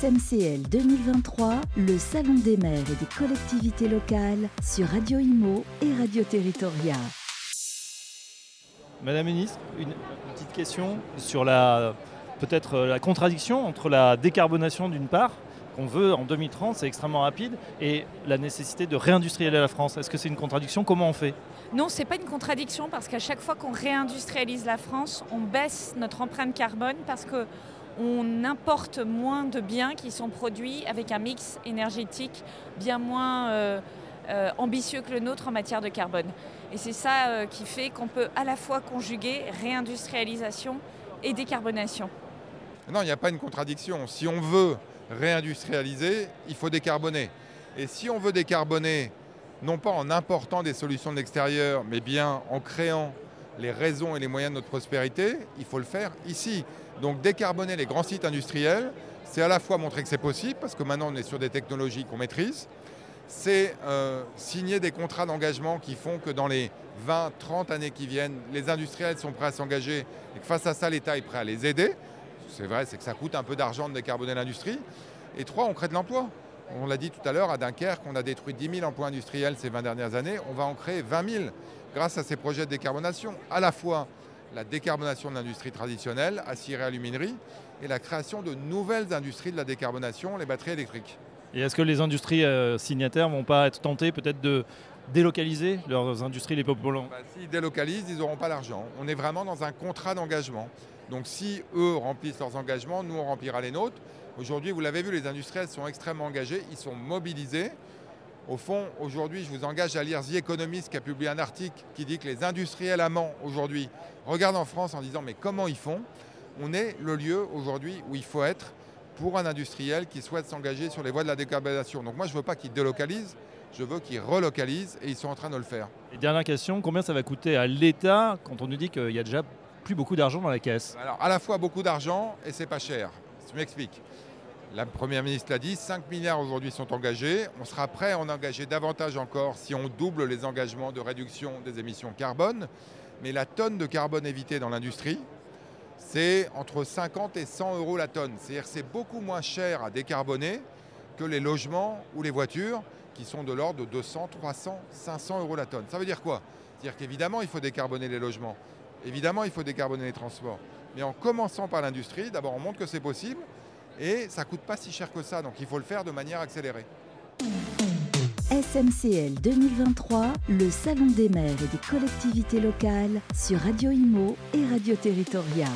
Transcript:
SMCL 2023, le Salon des maires et des collectivités locales sur Radio Imo et Radio Territoria. Madame la ministre, une petite question sur la peut-être la contradiction entre la décarbonation d'une part qu'on veut en 2030, c'est extrêmement rapide, et la nécessité de réindustrialiser la France. Est-ce que c'est une contradiction? Comment on fait? Non, ce n'est pas une contradiction parce qu'à chaque fois qu'on réindustrialise la France, on baisse notre empreinte carbone parce que on importe moins de biens qui sont produits avec un mix énergétique bien moins euh, euh, ambitieux que le nôtre en matière de carbone. Et c'est ça euh, qui fait qu'on peut à la fois conjuguer réindustrialisation et décarbonation. Non, il n'y a pas une contradiction. Si on veut réindustrialiser, il faut décarboner. Et si on veut décarboner, non pas en important des solutions de l'extérieur, mais bien en créant les raisons et les moyens de notre prospérité, il faut le faire ici. Donc décarboner les grands sites industriels, c'est à la fois montrer que c'est possible, parce que maintenant on est sur des technologies qu'on maîtrise, c'est euh, signer des contrats d'engagement qui font que dans les 20, 30 années qui viennent, les industriels sont prêts à s'engager et que face à ça, l'État est prêt à les aider. C'est vrai, c'est que ça coûte un peu d'argent de décarboner l'industrie. Et trois, on crée de l'emploi. On l'a dit tout à l'heure, à Dunkerque, on a détruit 10 000 emplois industriels ces 20 dernières années. On va en créer 20 000 grâce à ces projets de décarbonation. À la fois la décarbonation de l'industrie traditionnelle, aciérie, aluminerie, et la création de nouvelles industries de la décarbonation, les batteries électriques. Et est-ce que les industries euh, signataires ne vont pas être tentées peut-être de délocaliser leurs industries les polluantes? Bah, S'ils délocalisent, ils n'auront pas l'argent. On est vraiment dans un contrat d'engagement. Donc si eux remplissent leurs engagements, nous on remplira les nôtres. Aujourd'hui, vous l'avez vu, les industriels sont extrêmement engagés, ils sont mobilisés. Au fond, aujourd'hui, je vous engage à lire The Economist qui a publié un article qui dit que les industriels amants aujourd'hui regardent en France en disant mais comment ils font? On est le lieu aujourd'hui où il faut être pour un industriel qui souhaite s'engager sur les voies de la décarbonisation. Donc moi, je ne veux pas qu'ils délocalisent, je veux qu'ils relocalisent et ils sont en train de le faire. Et dernière question, combien ça va coûter à l'État quand on nous dit qu'il y a déjà plus beaucoup d'argent dans la caisse? Alors à la fois beaucoup d'argent et c'est pas cher. Je m'explique. La Première ministre l'a dit, 5 milliards aujourd'hui sont engagés. On sera prêt à en engager davantage encore si on double les engagements de réduction des émissions carbone. Mais la tonne de carbone évitée dans l'industrie, c'est entre 50 et 100 euros la tonne. C'est-à-dire c'est beaucoup moins cher à décarboner que les logements ou les voitures qui sont de l'ordre de 200, 300, 500 euros la tonne. Ça veut dire quoi? C'est-à-dire qu'évidemment, il faut décarboner les logements. Évidemment, il faut décarboner les transports. Mais en commençant par l'industrie, d'abord, on montre que c'est possible et ça coûte pas si cher que ça. Donc, il faut le faire de manière accélérée. SMCL 2023, le Salon des maires et des collectivités locales sur Radio Imo et Radio Territoria.